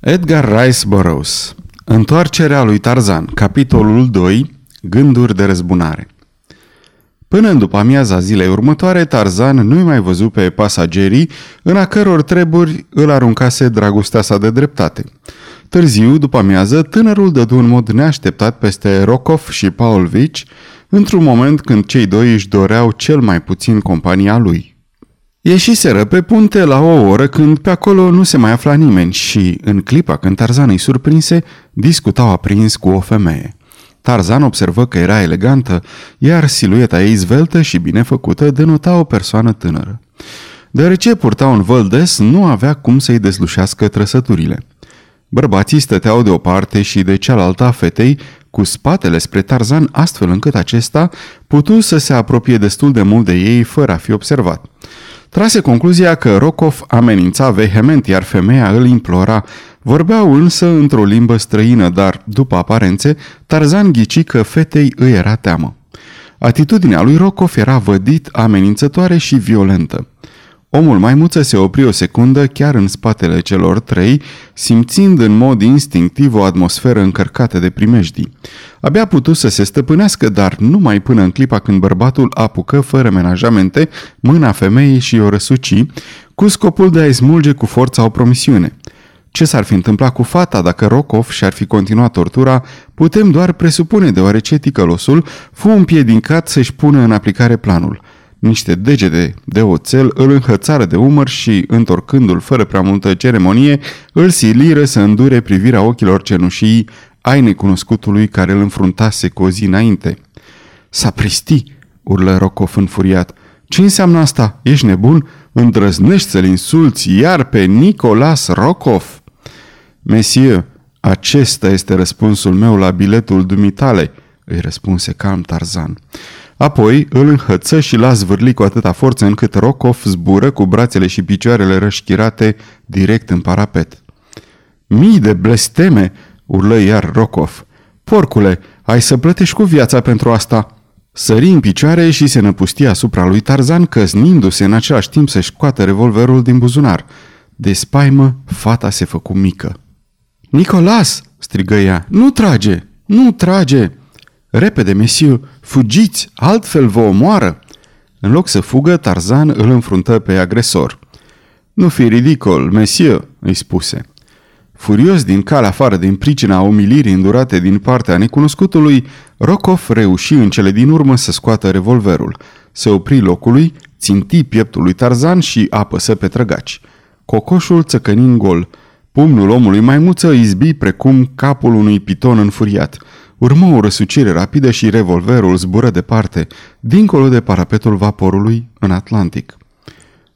Edgar Rice Burroughs Întoarcerea lui Tarzan Capitolul 2 Gânduri de răzbunare Până în după amiaza zilei următoare, Tarzan nu-i mai văzut pe pasagerii în a căror treburi îl aruncase dragostea sa de dreptate. Târziu, după amiază, tânărul dădu în mod neașteptat peste Rokov și Paulvici, într-un moment când cei doi își doreau cel mai puțin compania lui. Ieșiseră pe punte la o oră când pe acolo nu se mai afla nimeni și, în clipa când Tarzan îi surprinse, discutau aprins cu o femeie. Tarzan observă că era elegantă, iar silueta ei zveltă și bine făcută denota o persoană tânără. Deoarece purta un văldes, nu avea cum să-i deslușească trăsăturile. Bărbații stăteau de o parte și de cealaltă a fetei, cu spatele spre Tarzan, astfel încât acesta putu să se apropie destul de mult de ei fără a fi observat. Trase concluzia că Rokov amenința vehement, iar femeia îl implora. Vorbeau însă într-o limbă străină, dar, după aparențe, Tarzan ghici că fetei îi era teamă. Atitudinea lui Rokov era vădit, amenințătoare și violentă. Omul maimuță se opri o secundă chiar în spatele celor trei, simțind în mod instinctiv o atmosferă încărcată de primejdii. Abia putut să se stăpânească, dar numai până în clipa când bărbatul apucă fără menajamente mâna femeii și o răsuci, cu scopul de a-i smulge cu forța o promisiune. Ce s-ar fi întâmplat cu fata dacă Rokov și-ar fi continuat tortura, putem doar presupune, deoarece ticălosul fu împiedincat să-și pună în aplicare planul – niște degete de oțel îl înhățară de umăr și, întorcându-l fără prea multă ceremonie, îl siliră să îndure privirea ochilor cenușii ai necunoscutului care îl înfruntase cu o zi înainte. Sapristi!" urlă Rocov înfuriat. Ce înseamnă asta? Ești nebun? Îndrăznești să-l insulți iar pe Nicolas Rokov?" Monsieur, acesta este răspunsul meu la biletul dumitale," îi răspunse calm Tarzan. Apoi îl înhăță și l-a zvârlit cu atâta forță încât Rokov zbură cu brațele și picioarele rășchirate direct în parapet. Mii de blesteme!" urlă iar Rokov. Porcule, ai să plătești cu viața pentru asta!" Sări în picioare și se năpusti asupra lui Tarzan, căznindu-se în același timp să-și scoată revolverul din buzunar. De spaimă, fata se făcu mică. Nicolas!" strigă ea. Nu trage! Nu trage!" Repede, mesiu, fugiți, altfel vă omoară!" În loc să fugă, Tarzan îl înfruntă pe agresor. Nu fi ridicol, mesiu, îi spuse. Furios din calea afară din pricina umilirii îndurate din partea necunoscutului, Rokov reuși în cele din urmă să scoată revolverul. Se opri locului, ținti pieptul lui Tarzan și apăsă pe trăgaci. Cocoșul țăcăni în gol. Pumnul omului maimuță izbi precum capul unui piton înfuriat – Urmă o răsucire rapidă și revolverul zbură departe, dincolo de parapetul vaporului, în Atlantic.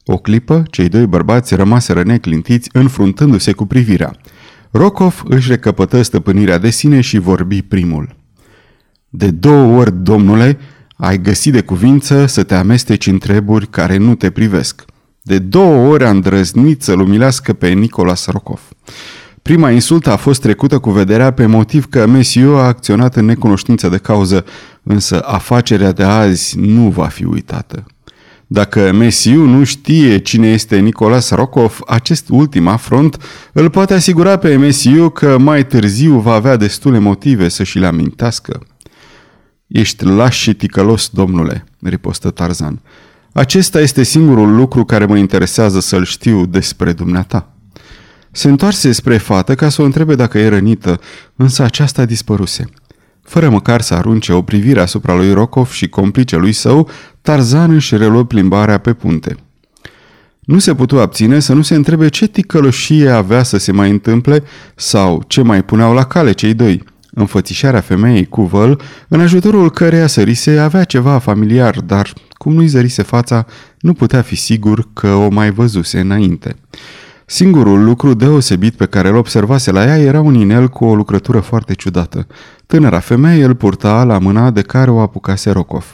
O clipă, cei doi bărbați rămaseră neclintiți, înfruntându-se cu privirea. Rokov își recăpătă stăpânirea de sine și vorbi primul. De două ori, domnule, ai găsit de cuvință să te amesteci în treburi care nu te privesc. De două ori a îndrăznit să-l umilească pe Nicolas Rokov. Prima insultă a fost trecută cu vederea pe motiv că Mesiu a acționat în necunoștință de cauză, însă afacerea de azi nu va fi uitată. Dacă Mesiu nu știe cine este Nicolas Rokov, acest ultim afront îl poate asigura pe Mesiu că mai târziu va avea destule motive să și le amintească. Ești laș și ticălos, domnule, ripostă Tarzan. Acesta este singurul lucru care mă interesează să-l știu despre dumneata. Se întoarse spre fată ca să o întrebe dacă e rănită, însă aceasta dispăruse. Fără măcar să arunce o privire asupra lui Rokov și complice lui său, Tarzan își reluă plimbarea pe punte. Nu se putu abține să nu se întrebe ce ticăloșie avea să se mai întâmple sau ce mai puneau la cale cei doi. Înfățișarea femeii cu văl, în ajutorul căreia sărise, avea ceva familiar, dar cum nu-i zărise fața, nu putea fi sigur că o mai văzuse înainte. Singurul lucru deosebit pe care îl observase la ea era un inel cu o lucrătură foarte ciudată. Tânăra femeie îl purta la mâna de care o apucase Rokov.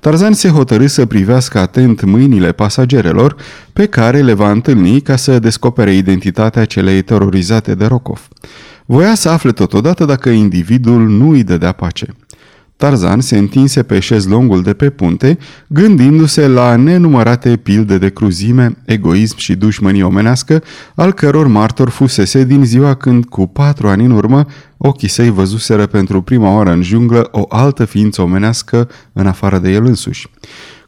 Tarzan se hotărâ să privească atent mâinile pasagerelor pe care le va întâlni ca să descopere identitatea celei terorizate de Rokov. Voia să afle totodată dacă individul nu îi dădea pace. Tarzan se întinse pe șezlongul de pe punte, gândindu-se la nenumărate pilde de cruzime, egoism și dușmănie omenească, al căror martor fusese din ziua când, cu patru ani în urmă, ochii săi văzuseră pentru prima oară în junglă o altă ființă omenească în afară de el însuși.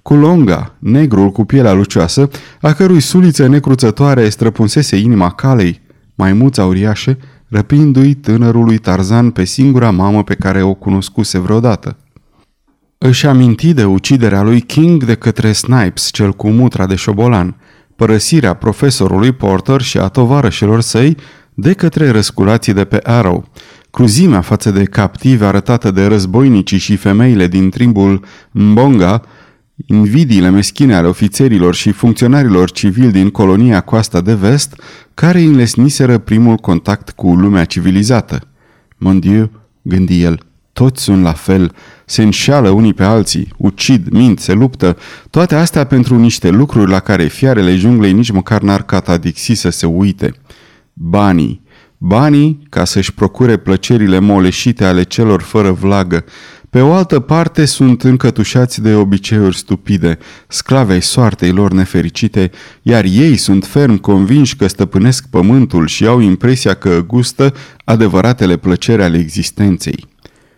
Culonga, negrul cu pielea lucioasă, a cărui suliță necruțătoare străpunsese inima calei, maimuța uriașă, răpindu-i tânărului Tarzan pe singura mamă pe care o cunoscuse vreodată. Își aminti de uciderea lui King de către Snipes, cel cu mutra de șobolan, părăsirea profesorului Porter și a tovarășilor săi de către răsculații de pe Arrow, cruzimea față de captive arătată de războinicii și femeile din trimbul Mbonga, invidiile meschine ale ofițerilor și funcționarilor civili din colonia coasta de vest, care înlesniseră primul contact cu lumea civilizată. Mon Dieu, gândi el, toți sunt la fel, se înșeală unii pe alții, ucid, mint, se luptă, toate astea pentru niște lucruri la care fiarele junglei nici măcar n-ar catadixi să se uite. Banii, banii ca să-și procure plăcerile moleșite ale celor fără vlagă, pe o altă parte sunt încătușați de obiceiuri stupide, sclavei soartei lor nefericite, iar ei sunt ferm convinși că stăpânesc pământul și au impresia că gustă adevăratele plăceri ale existenței.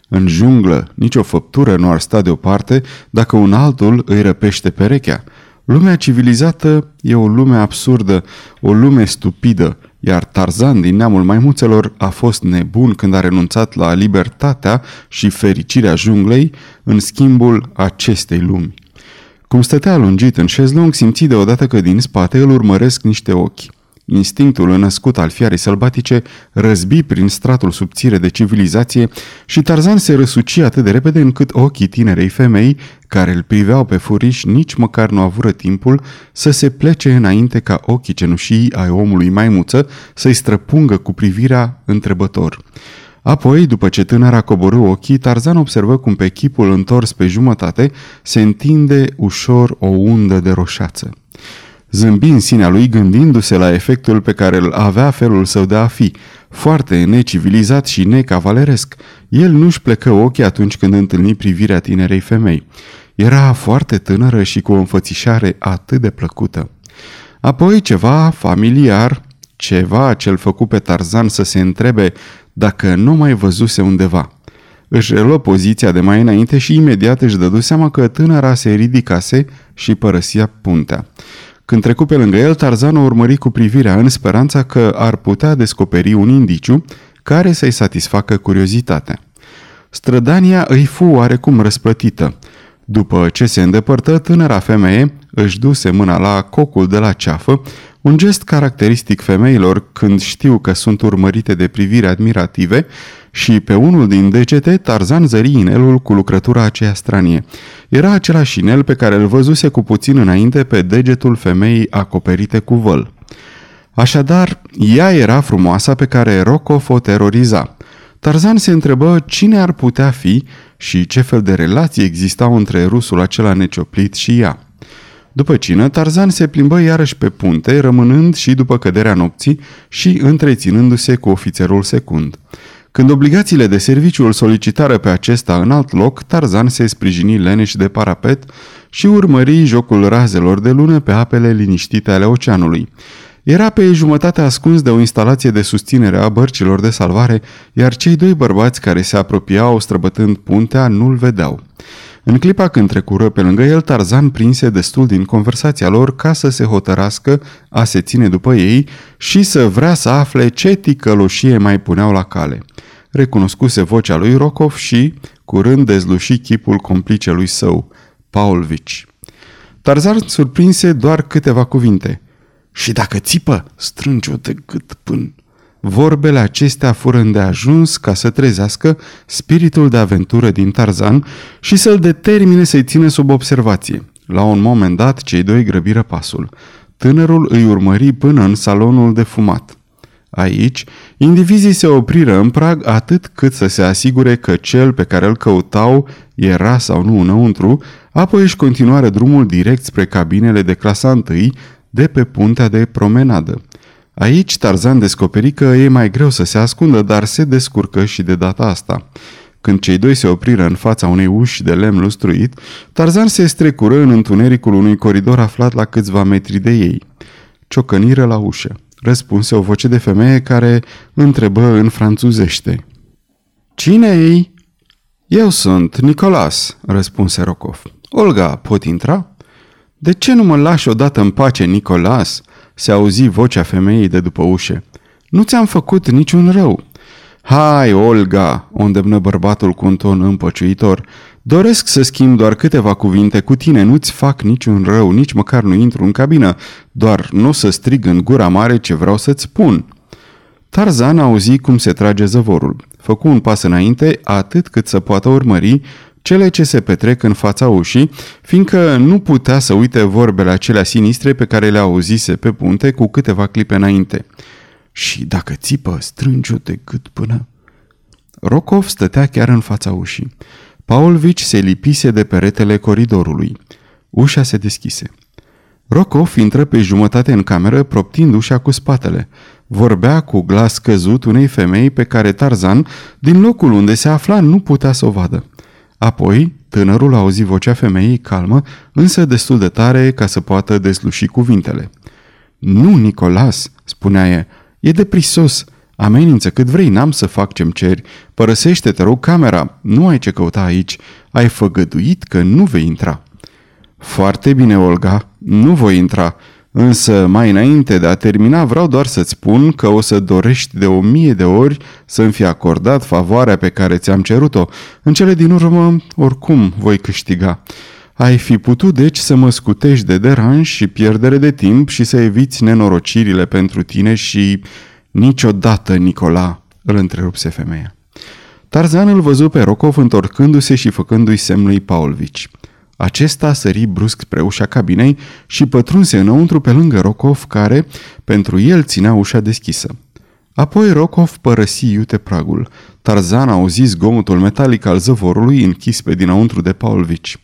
În junglă, nicio făptură nu ar sta deoparte dacă un altul îi răpește perechea. Lumea civilizată e o lume absurdă, o lume stupidă, iar Tarzan din neamul maimuțelor a fost nebun când a renunțat la libertatea și fericirea junglei în schimbul acestei lumi. Cum stătea lungit în șezlong, simți deodată că din spate îl urmăresc niște ochi. Instinctul născut al fiarei sălbatice răzbi prin stratul subțire de civilizație și Tarzan se răsuci atât de repede încât ochii tinerei femei, care îl priveau pe furiș, nici măcar nu avură timpul să se plece înainte ca ochii cenușii ai omului maimuță să-i străpungă cu privirea întrebător. Apoi, după ce tânăra coborâ ochii, Tarzan observă cum pe chipul întors pe jumătate se întinde ușor o undă de roșață zâmbi în sinea lui gândindu-se la efectul pe care îl avea felul său de a fi, foarte necivilizat și necavaleresc. El nu-și plecă ochii atunci când întâlni privirea tinerei femei. Era foarte tânără și cu o înfățișare atât de plăcută. Apoi ceva familiar, ceva ce-l făcu pe Tarzan să se întrebe dacă nu mai văzuse undeva. Își reluă poziția de mai înainte și imediat își dădu seama că tânăra se ridicase și părăsia puntea. Când trecu pe lângă el, Tarzan o urmări cu privirea în speranța că ar putea descoperi un indiciu care să-i satisfacă curiozitatea. Strădania îi fu oarecum răsplătită. După ce se îndepărtă, tânăra femeie își duse mâna la cocul de la ceafă, un gest caracteristic femeilor când știu că sunt urmărite de priviri admirative și pe unul din degete Tarzan zări inelul cu lucrătura aceea stranie. Era același inel pe care îl văzuse cu puțin înainte pe degetul femeii acoperite cu văl. Așadar, ea era frumoasa pe care Rokov o teroriza. Tarzan se întrebă cine ar putea fi și ce fel de relații existau între rusul acela necioplit și ea. După cină, Tarzan se plimbă iarăși pe punte, rămânând și după căderea nopții și întreținându-se cu ofițerul secund. Când obligațiile de serviciu îl solicitară pe acesta în alt loc, Tarzan se sprijini leneș de parapet și urmări jocul razelor de lună pe apele liniștite ale oceanului. Era pe jumătate ascuns de o instalație de susținere a bărcilor de salvare, iar cei doi bărbați care se apropiau străbătând puntea nu-l vedeau. În clipa când trecură pe lângă el, Tarzan prinse destul din conversația lor ca să se hotărască a se ține după ei și să vrea să afle ce ticăloșie mai puneau la cale. Recunoscuse vocea lui Rokov și, curând, dezluși chipul complicelui său, Paulvici. Tarzan surprinse doar câteva cuvinte. Și dacă țipă, strânge-o de gât până... Vorbele acestea fură îndeajuns ca să trezească spiritul de aventură din Tarzan și să-l determine să-i ține sub observație. La un moment dat, cei doi grăbiră pasul. Tânărul îi urmări până în salonul de fumat. Aici, indivizii se opriră în prag atât cât să se asigure că cel pe care îl căutau era sau nu înăuntru, apoi își continuară drumul direct spre cabinele de clasa întâi de pe puntea de promenadă. Aici Tarzan descoperi că e mai greu să se ascundă, dar se descurcă și de data asta. Când cei doi se opriră în fața unei uși de lemn lustruit, Tarzan se strecură în întunericul unui coridor aflat la câțiva metri de ei. Ciocăniră la ușă. Răspunse o voce de femeie care întrebă în franțuzește. Cine-i? Eu sunt Nicolas, răspunse Rocov. Olga, pot intra? De ce nu mă lași odată în pace, Nicolas? Se auzi vocea femeii de după ușă. Nu ți-am făcut niciun rău. Hai, Olga, o îndemnă bărbatul cu un ton împăciuitor. Doresc să schimb doar câteva cuvinte cu tine, nu-ți fac niciun rău, nici măcar nu intru în cabină, doar nu să strig în gura mare ce vreau să-ți spun. Tarzan auzi cum se trage zăvorul. Făcu un pas înainte, atât cât să poată urmări cele ce se petrec în fața ușii, fiindcă nu putea să uite vorbele acelea sinistre pe care le auzise pe punte cu câteva clipe înainte. Și dacă țipă, strângi-o de gât până... Rokov stătea chiar în fața ușii. Paulvici se lipise de peretele coridorului. Ușa se deschise. Rokov intră pe jumătate în cameră, proptind ușa cu spatele. Vorbea cu glas căzut unei femei pe care Tarzan, din locul unde se afla, nu putea să o vadă. Apoi, tânărul auzi vocea femeii calmă, însă destul de tare ca să poată desluși cuvintele. Nu, Nicolas," spunea ea, e deprisos. Amenință cât vrei, n-am să fac ce-mi ceri. Părăsește, te rog, camera. Nu ai ce căuta aici. Ai făgăduit că nu vei intra." Foarte bine, Olga. Nu voi intra. Însă, mai înainte de a termina, vreau doar să-ți spun că o să dorești de o mie de ori să-mi fi acordat favoarea pe care ți-am cerut-o. În cele din urmă, oricum voi câștiga. Ai fi putut, deci, să mă scutești de deranj și pierdere de timp și să eviți nenorocirile pentru tine și... Niciodată, Nicola, îl întrerupse femeia. Tarzan îl văzu pe Rocov întorcându-se și făcându-i semn lui Paulvici. Acesta sări brusc spre ușa cabinei și pătrunse înăuntru pe lângă Rokov, care, pentru el, ținea ușa deschisă. Apoi Rokov părăsi iute pragul. Tarzan auzi zgomotul metalic al zăvorului închis pe dinăuntru de Paulvici.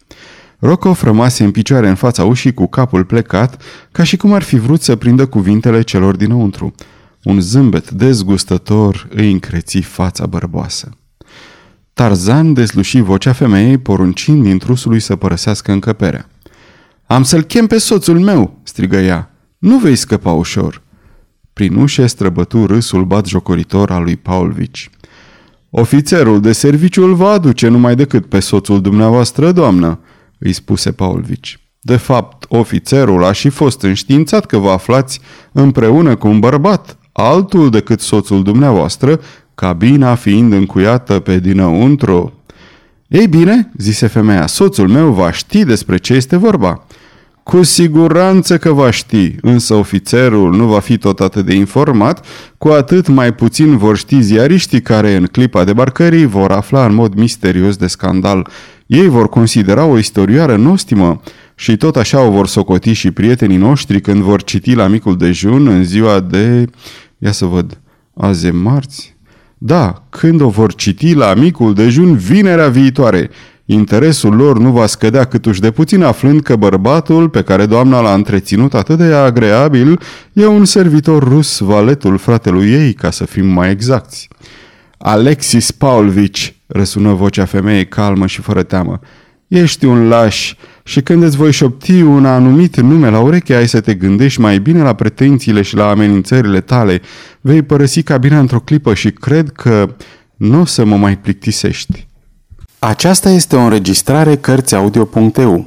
Rokov rămase în picioare în fața ușii cu capul plecat, ca și cum ar fi vrut să prindă cuvintele celor dinăuntru. Un zâmbet dezgustător îi încreți fața bărboasă. Tarzan desluși vocea femeii poruncind intrusului să părăsească încăperea. Am să-l chem pe soțul meu!" strigă ea. Nu vei scăpa ușor!" Prin ușe străbătu râsul batjocoritor al lui Paulvici. Ofițerul de serviciu îl va aduce numai decât pe soțul dumneavoastră, doamnă," îi spuse Paulvici. De fapt, ofițerul a și fost înștiințat că vă aflați împreună cu un bărbat, altul decât soțul dumneavoastră, cabina fiind încuiată pe dinăuntru. Ei bine, zise femeia, soțul meu va ști despre ce este vorba. Cu siguranță că va ști, însă ofițerul nu va fi tot atât de informat, cu atât mai puțin vor ști ziariștii care în clipa debarcării vor afla în mod misterios de scandal. Ei vor considera o istorioară nostimă și tot așa o vor socoti și prietenii noștri când vor citi la micul dejun în ziua de... Ia să văd, azi e marți? Da, când o vor citi la micul dejun vinerea viitoare. Interesul lor nu va scădea câtuși de puțin aflând că bărbatul pe care doamna l-a întreținut atât de agreabil e un servitor rus, valetul fratelui ei, ca să fim mai exacti. Alexis Paulvici, răsună vocea femeii calmă și fără teamă. Ești un laș și când îți voi șopti un anumit nume la ureche, ai să te gândești mai bine la pretențiile și la amenințările tale. Vei părăsi cabina într-o clipă și cred că nu o să mă mai plictisești. Aceasta este o înregistrare Cărțiaudio.eu.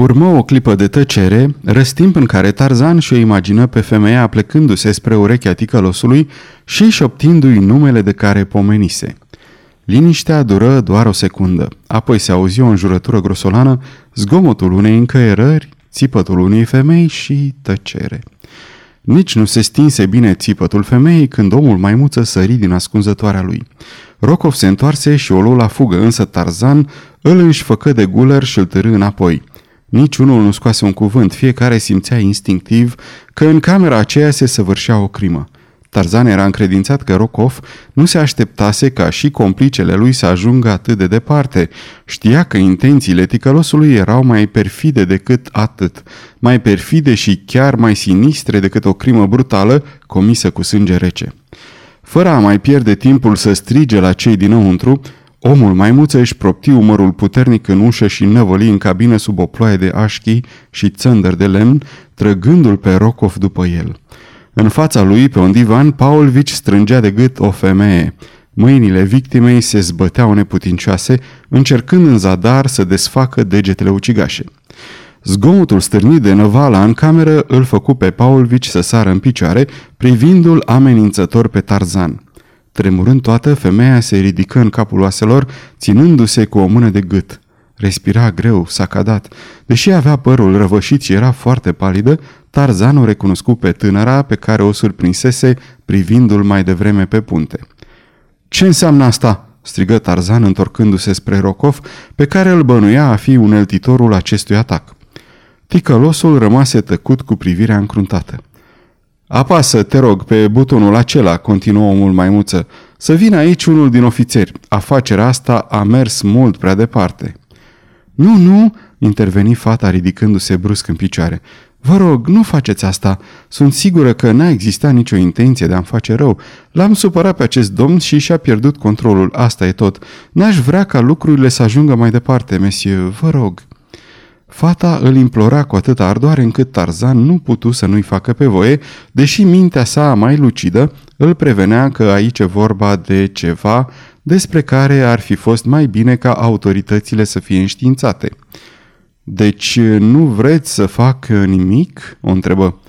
Urmă o clipă de tăcere, răstimp în care Tarzan și-o imagină pe femeia plecându-se spre urechea ticălosului și șoptindu-i numele de care pomenise. Liniștea dură doar o secundă. Apoi se auzi o înjurătură grosolană, zgomotul unei încăierări, țipătul unei femei și tăcere. Nici nu se stinse bine țipătul femeii când omul maimuță sări din ascunzătoarea lui. Rocov se întoarse și o luă la fugă, însă Tarzan îl înși făcă de guler și îl târâ înapoi. Niciunul nu scoase un cuvânt, fiecare simțea instinctiv că în camera aceea se săvârșea o crimă. Tarzan era încredințat că Rokov nu se așteptase ca și complicele lui să ajungă atât de departe. Știa că intențiile ticălosului erau mai perfide decât atât, mai perfide și chiar mai sinistre decât o crimă brutală comisă cu sânge rece. Fără a mai pierde timpul să strige la cei dinăuntru, omul maimuță își propti umărul puternic în ușă și năvăli în cabină sub o ploaie de așchi și țândări de lemn, trăgându-l pe Rokov după el. În fața lui, pe un divan, Paulvici strângea de gât o femeie. Mâinile victimei se zbăteau neputincioase, încercând în zadar să desfacă degetele ucigașe. Zgomotul stârnit de năvala în cameră îl făcu pe Paulvici să sară în picioare, privindu-l amenințător pe Tarzan. Tremurând toată, femeia se ridică în capul oaselor, ținându-se cu o mână de gât. Respira greu, sacadat. Deși avea părul răvășit și era foarte palidă, Tarzan o recunoscu pe tânăra pe care o surprinsese privindu-l mai devreme pe punte. Ce înseamnă asta?" strigă Tarzan întorcându-se spre Rocov, pe care îl bănuia a fi uneltitorul acestui atac. Ticălosul rămase tăcut cu privirea încruntată. Apasă, te rog, pe butonul acela, continuă omul maimuță, să vină aici unul din ofițeri. Afacerea asta a mers mult prea departe. Nu, nu, interveni fata ridicându-se brusc în picioare. Vă rog, nu faceți asta. Sunt sigură că n-a existat nicio intenție de a-mi face rău. L-am supărat pe acest domn și și-a pierdut controlul. Asta e tot. N-aș vrea ca lucrurile să ajungă mai departe, monsieur. Vă rog. Fata îl implora cu atâta ardoare încât Tarzan nu putu să nu-i facă pe voie, deși mintea sa mai lucidă îl prevenea că aici e vorba de ceva despre care ar fi fost mai bine ca autoritățile să fie înștiințate. Deci nu vreți să fac nimic?" o întrebă.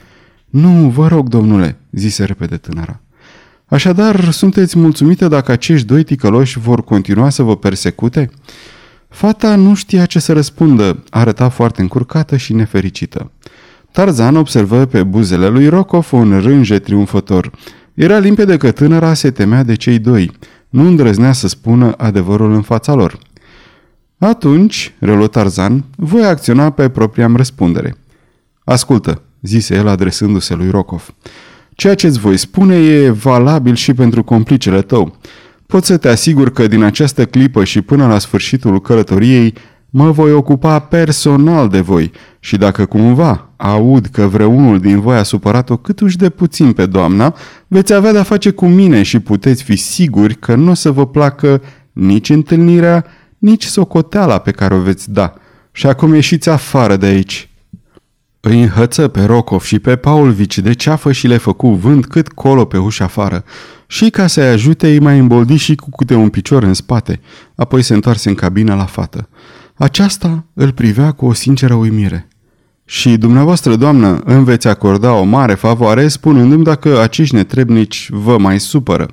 Nu, vă rog, domnule," zise repede tânăra. Așadar, sunteți mulțumită dacă acești doi ticăloși vor continua să vă persecute?" Fata nu știa ce să răspundă, arăta foarte încurcată și nefericită. Tarzan observă pe buzele lui Rocov un rânje triumfător. Era limpede că tânăra se temea de cei doi. Nu îndrăznea să spună adevărul în fața lor. Atunci, reluă Tarzan, voi acționa pe propria răspundere. Ascultă, zise el adresându-se lui Rokov. Ceea ce îți voi spune e valabil și pentru complicele tău. Pot să te asigur că din această clipă și până la sfârșitul călătoriei mă voi ocupa personal de voi și dacă cumva aud că vreunul din voi a supărat-o câtuși de puțin pe doamna, veți avea de-a face cu mine și puteți fi siguri că nu o să vă placă nici întâlnirea, nici socoteala pe care o veți da. Și acum ieșiți afară de aici. Îi înhăță pe Rocov și pe Paulvici de ceafă și le făcu vânt cât colo pe ușa afară. Și ca să-i ajute, îi mai îmboldi și cu câte un picior în spate. Apoi se întoarse în cabină la fată. Aceasta îl privea cu o sinceră uimire. Și dumneavoastră, doamnă, îmi veți acorda o mare favoare spunându-mi dacă acești netrebnici vă mai supără.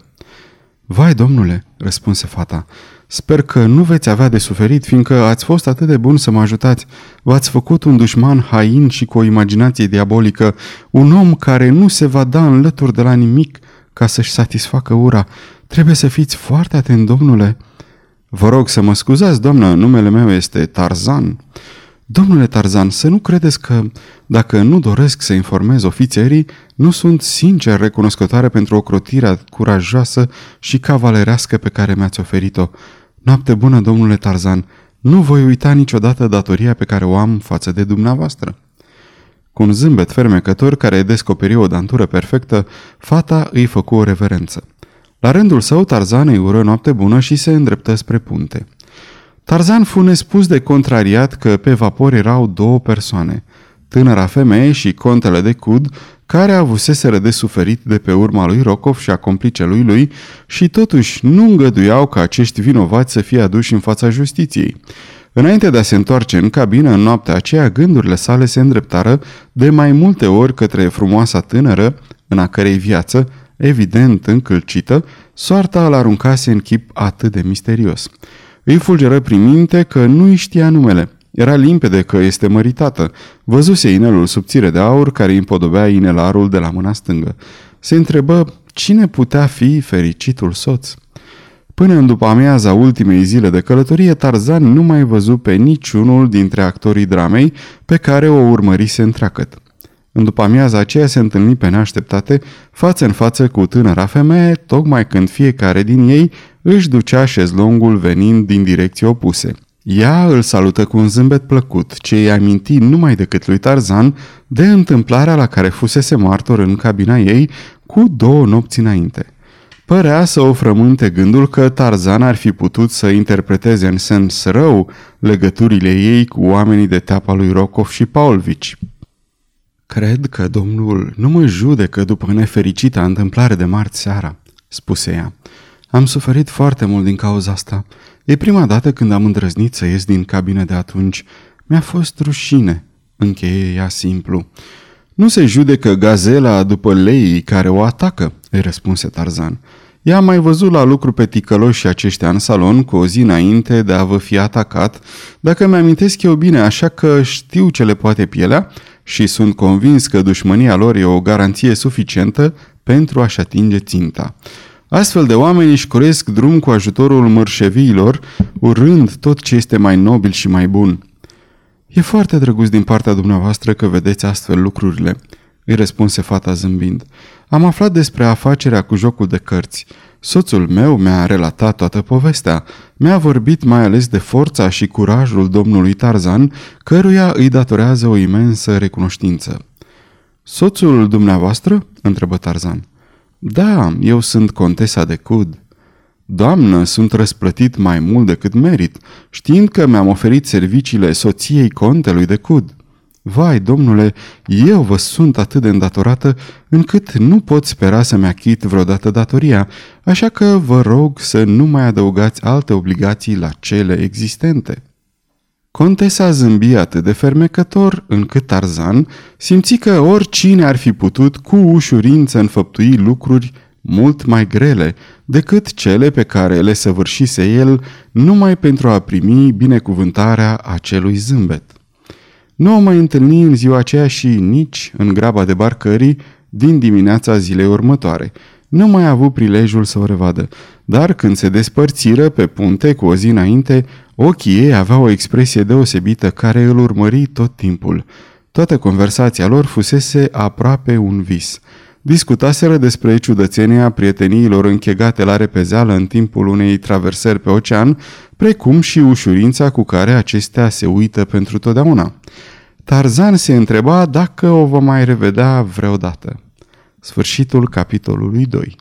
Vai, domnule, răspunse fata, Sper că nu veți avea de suferit, fiindcă ați fost atât de bun să mă ajutați. V-ați făcut un dușman hain și cu o imaginație diabolică, un om care nu se va da înlături de la nimic ca să-și satisfacă ura. Trebuie să fiți foarte atent, domnule. Vă rog să mă scuzați, doamnă, numele meu este Tarzan. Domnule Tarzan, să nu credeți că, dacă nu doresc să informez ofițerii, nu sunt sincer recunoscătoare pentru ocrotirea curajoasă și cavalerească pe care mi-ați oferit-o. Noapte bună, domnule Tarzan. Nu voi uita niciodată datoria pe care o am față de dumneavoastră. Cu un zâmbet fermecător care descoperi o dantură perfectă, fata îi făcu o reverență. La rândul său, Tarzan îi ură noapte bună și se îndreptă spre punte. Tarzan fu nespus de contrariat că pe vapor erau două persoane, tânăra femeie și contele de cud, care avuseseră de suferit de pe urma lui Rokov și a complicelui lui și totuși nu îngăduiau ca acești vinovați să fie aduși în fața justiției. Înainte de a se întoarce în cabină în noaptea aceea, gândurile sale se îndreptară de mai multe ori către frumoasa tânără, în a cărei viață evident încălcită, soarta îl aruncase în chip atât de misterios. Îi fulgeră prin minte că nu îi știa numele. Era limpede că este măritată. Văzuse inelul subțire de aur care îi împodobea inelarul de la mâna stângă. Se întrebă cine putea fi fericitul soț. Până în după amiaza ultimei zile de călătorie, Tarzan nu mai văzut pe niciunul dintre actorii dramei pe care o urmărise întreagăt. În după amiaza aceea se întâlni pe neașteptate, față în față cu tânăra femeie, tocmai când fiecare din ei își ducea șezlongul venind din direcții opuse. Ea îl salută cu un zâmbet plăcut, ce îi aminti numai decât lui Tarzan de întâmplarea la care fusese martor în cabina ei cu două nopți înainte. Părea să o frământe gândul că Tarzan ar fi putut să interpreteze în sens rău legăturile ei cu oamenii de teapa lui Rokov și Paulvici. Cred că domnul nu mă judecă după nefericita întâmplare de marți seara, spuse ea. Am suferit foarte mult din cauza asta. E prima dată când am îndrăznit să ies din cabină de atunci. Mi-a fost rușine, încheie ea simplu. Nu se judecă gazela după leii care o atacă, îi răspunse Tarzan. Ea a mai văzut la lucru pe ticăloșii aceștia în salon cu o zi înainte de a vă fi atacat, dacă mi-amintesc eu bine, așa că știu ce le poate pielea și sunt convins că dușmânia lor e o garanție suficientă pentru a-și atinge ținta. Astfel de oameni își coresc drum cu ajutorul mărșeviilor, urând tot ce este mai nobil și mai bun. E foarte drăguț din partea dumneavoastră că vedeți astfel lucrurile, îi răspunse fata zâmbind. Am aflat despre afacerea cu jocul de cărți. Soțul meu mi-a relatat toată povestea. Mi-a vorbit mai ales de forța și curajul domnului Tarzan, căruia îi datorează o imensă recunoștință. Soțul dumneavoastră?" întrebă Tarzan. Da, eu sunt contesa de Cud." Doamnă, sunt răsplătit mai mult decât merit, știind că mi-am oferit serviciile soției contelui de Cud." Vai, domnule, eu vă sunt atât de îndatorată încât nu pot spera să-mi achit vreodată datoria, așa că vă rog să nu mai adăugați alte obligații la cele existente. Contesa zâmbi atât de fermecător încât Tarzan simți că oricine ar fi putut cu ușurință înfăptui lucruri mult mai grele decât cele pe care le săvârșise el numai pentru a primi binecuvântarea acelui zâmbet. Nu o mai întâlni în ziua aceea și nici în graba de barcării din dimineața zilei următoare. Nu mai a avut prilejul să o revadă, dar când se despărțiră pe punte cu o zi înainte, ochii ei aveau o expresie deosebită care îl urmări tot timpul. Toată conversația lor fusese aproape un vis. Discutaseră despre ciudățenia prieteniilor închegate la repezeală în timpul unei traversări pe ocean, precum și ușurința cu care acestea se uită pentru totdeauna. Tarzan se întreba dacă o va mai revedea vreodată. Sfârșitul capitolului 2